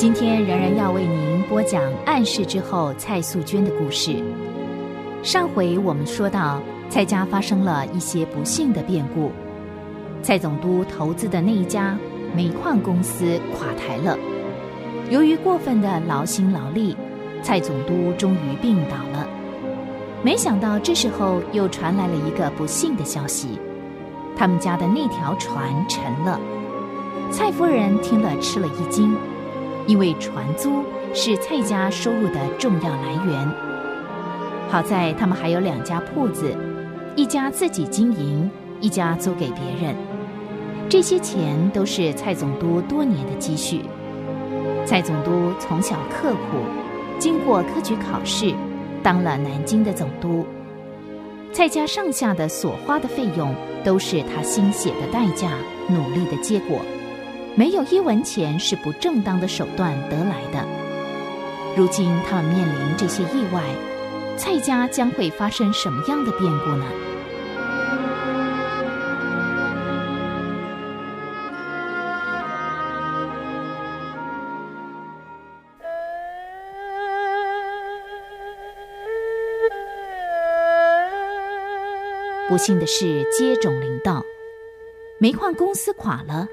今天仍然要为您播讲暗示之后蔡素娟的故事。上回我们说到，蔡家发生了一些不幸的变故，蔡总督投资的那一家煤矿公司垮台了。由于过分的劳心劳力，蔡总督终于病倒了。没想到这时候又传来了一个不幸的消息，他们家的那条船沉了。蔡夫人听了吃了一惊。因为船租是蔡家收入的重要来源。好在他们还有两家铺子，一家自己经营，一家租给别人。这些钱都是蔡总督多年的积蓄。蔡总督从小刻苦，经过科举考试，当了南京的总督。蔡家上下的所花的费用，都是他心血的代价，努力的结果。没有一文钱是不正当的手段得来的。如今他们面临这些意外，蔡家将会发生什么样的变故呢？不幸的是接踵临到，煤矿公司垮了。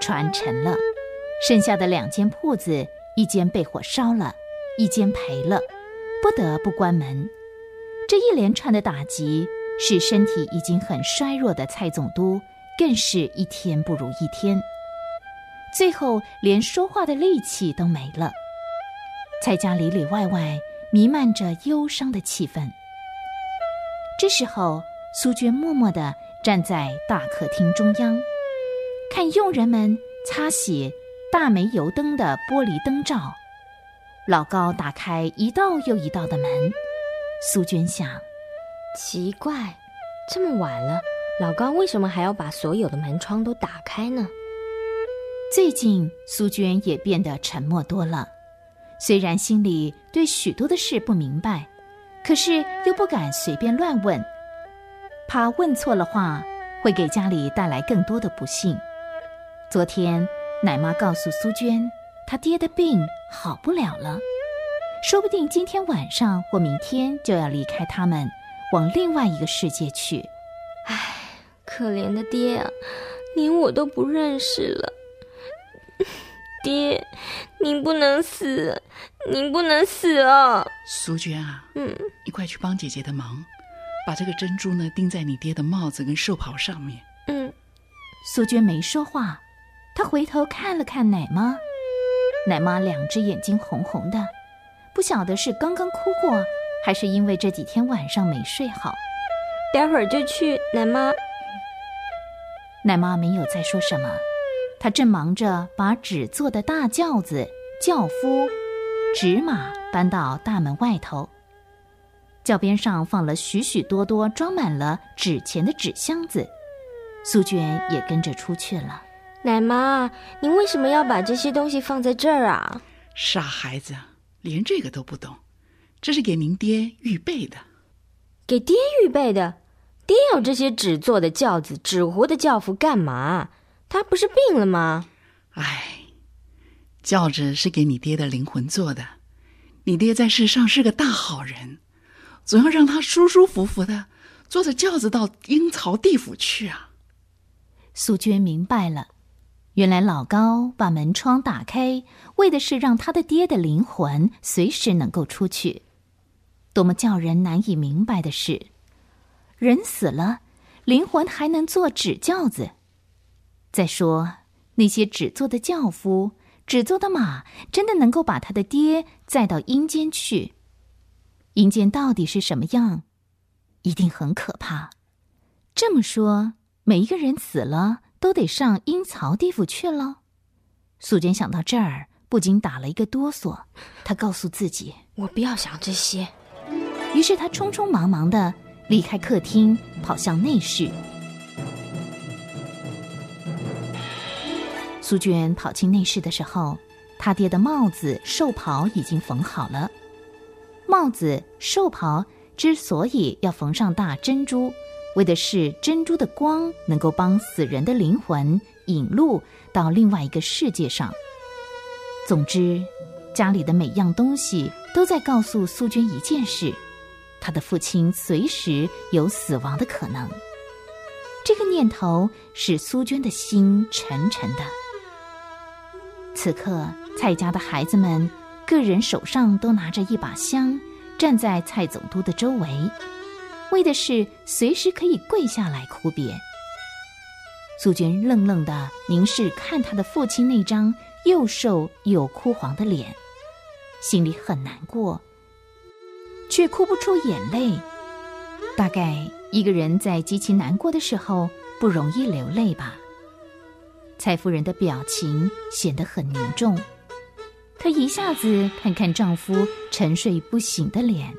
船沉了，剩下的两间铺子，一间被火烧了，一间赔了，不得不关门。这一连串的打击，使身体已经很衰弱的蔡总督，更是一天不如一天。最后连说话的力气都没了。蔡家里里外外弥漫着忧伤的气氛。这时候，苏娟默默地站在大客厅中央。看佣人们擦洗大煤油灯的玻璃灯罩，老高打开一道又一道的门。苏娟想：奇怪，这么晚了，老高为什么还要把所有的门窗都打开呢？最近，苏娟也变得沉默多了。虽然心里对许多的事不明白，可是又不敢随便乱问，怕问错了话会给家里带来更多的不幸。昨天，奶妈告诉苏娟，她爹的病好不了了，说不定今天晚上或明天就要离开他们，往另外一个世界去。唉，可怜的爹啊，连我都不认识了。爹，您不能死，您不能死啊！苏娟啊，嗯，你快去帮姐姐的忙，把这个珍珠呢钉在你爹的帽子跟寿袍上面。嗯，苏娟没说话。他回头看了看奶妈，奶妈两只眼睛红红的，不晓得是刚刚哭过，还是因为这几天晚上没睡好。待会儿就去，奶妈。奶妈没有再说什么，她正忙着把纸做的大轿子、轿夫、纸马搬到大门外头。轿边上放了许许多多装满了纸钱的纸箱子，苏娟也跟着出去了。奶妈，您为什么要把这些东西放在这儿啊？傻孩子，连这个都不懂，这是给您爹预备的。给爹预备的？爹要这些纸做的轿子、纸糊的轿服干嘛？他不是病了吗？唉，轿子是给你爹的灵魂做的。你爹在世上是个大好人，总要让他舒舒服服的坐着轿子到阴曹地府去啊。素娟明白了。原来老高把门窗打开，为的是让他的爹的灵魂随时能够出去。多么叫人难以明白的事！人死了，灵魂还能坐纸轿子。再说那些纸做的轿夫、纸做的马，真的能够把他的爹载到阴间去？阴间到底是什么样？一定很可怕。这么说，每一个人死了。都得上阴曹地府去了。素娟想到这儿，不禁打了一个哆嗦。她告诉自己：“我不要想这些。”于是她匆匆忙忙的离开客厅，跑向内室。苏娟跑进内室的时候，她爹的帽子、寿袍已经缝好了。帽子、寿袍之所以要缝上大珍珠。为的是珍珠的光能够帮死人的灵魂引路到另外一个世界上。总之，家里的每样东西都在告诉苏娟一件事：她的父亲随时有死亡的可能。这个念头使苏娟的心沉沉的。此刻，蔡家的孩子们个人手上都拿着一把香，站在蔡总督的周围，为的是随时可以跪下来哭别。苏娟愣愣的凝视看他的父亲那张又瘦又枯黄的脸，心里很难过，却哭不出眼泪。大概。一个人在极其难过的时候不容易流泪吧？蔡夫人的表情显得很凝重，她一下子看看丈夫沉睡不醒的脸，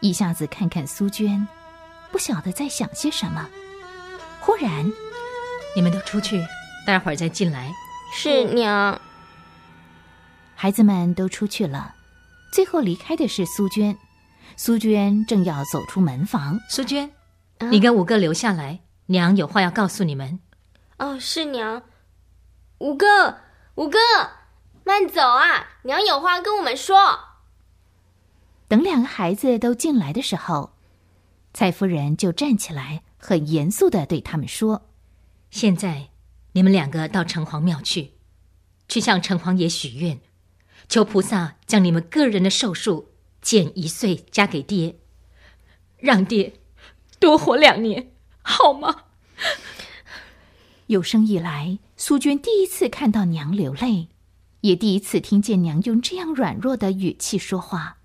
一下子看看苏娟，不晓得在想些什么。忽然，你们都出去，待会儿再进来。是娘。孩子们都出去了，最后离开的是苏娟。苏娟正要走出门房，苏娟。你跟五哥留下来，娘有话要告诉你们。哦，是娘。五哥，五哥，慢走啊！娘有话跟我们说。等两个孩子都进来的时候，蔡夫人就站起来，很严肃的对他们说：“现在你们两个到城隍庙去，去向城隍爷许愿，求菩萨将你们个人的寿数减一岁，加给爹，让爹。”多活两年，好吗？有生以来，苏娟第一次看到娘流泪，也第一次听见娘用这样软弱的语气说话，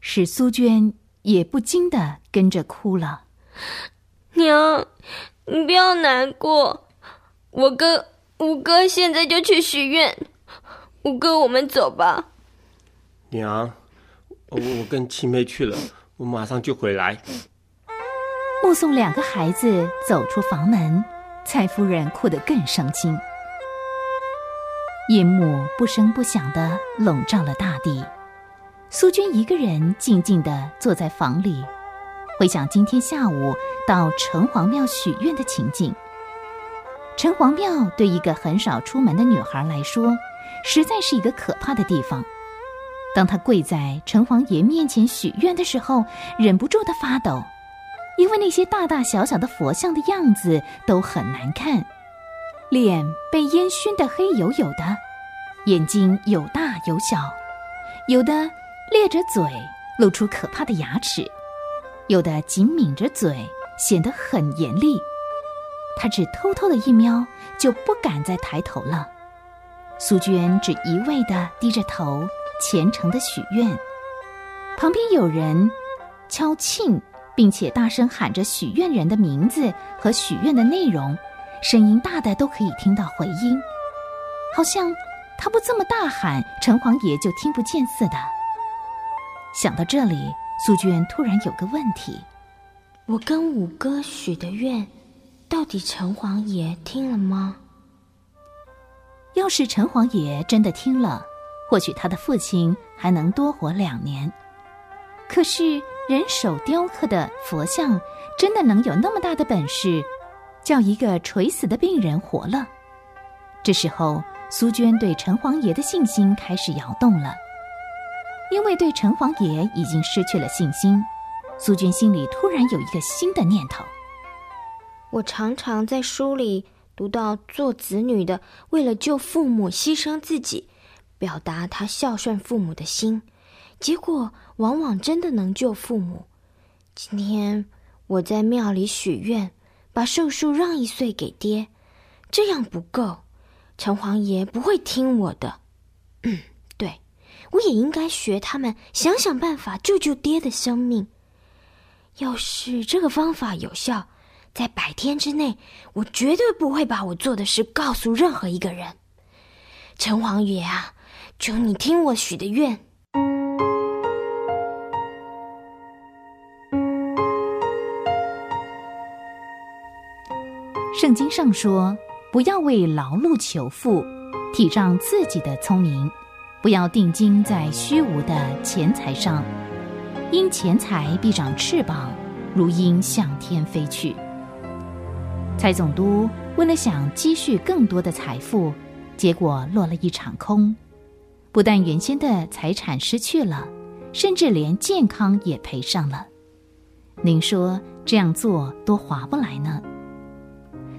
使苏娟也不禁的跟着哭了。娘，你不要难过，我跟五哥现在就去许愿。五哥，我们走吧。娘，我我跟七妹去了，我马上就回来。目送两个孩子走出房门，蔡夫人哭得更伤心。夜幕不声不响的笼罩了大地，苏军一个人静静地坐在房里，回想今天下午到城隍庙许愿的情景。城隍庙对一个很少出门的女孩来说，实在是一个可怕的地方。当她跪在城隍爷面前许愿的时候，忍不住地发抖。因为那些大大小小的佛像的样子都很难看，脸被烟熏得黑黝黝的，眼睛有大有小，有的咧着嘴露出可怕的牙齿，有的紧抿着嘴显得很严厉。他只偷偷的一瞄，就不敢再抬头了。苏娟只一味的低着头，虔诚的许愿。旁边有人敲磬。并且大声喊着许愿人的名字和许愿的内容，声音大的都可以听到回音，好像他不这么大喊，城隍爷就听不见似的。想到这里，苏娟突然有个问题：我跟五哥许的愿，到底城隍爷听了吗？要是城隍爷真的听了，或许他的父亲还能多活两年。可是。人手雕刻的佛像，真的能有那么大的本事，叫一个垂死的病人活了？这时候，苏娟对城隍爷的信心开始摇动了。因为对城隍爷已经失去了信心，苏娟心里突然有一个新的念头。我常常在书里读到，做子女的为了救父母牺牲自己，表达他孝顺父母的心。结果往往真的能救父母。今天我在庙里许愿，把寿数让一岁给爹，这样不够，城隍爷不会听我的。我也应该学他们，想想办法救救爹的生命。要是这个方法有效，在百天之内，我绝对不会把我做的事告诉任何一个人。城隍爷啊，求你听我许的愿。圣经上说：“不要为劳碌求富，体仗自己的聪明；不要定睛在虚无的钱财上。因钱财必长翅膀如鹰向天飞去。蔡总督为了想积蓄更多的财富结果落了一场空。不但原先的财产失去了甚至连健康也赔上了。您说这样做多划不来呢？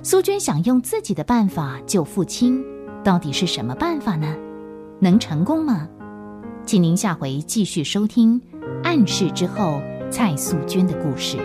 苏娟想用自己的办法救父亲到底是什么办法呢？能成功吗？请您下回继续收听暗示之后蔡素娟的故事。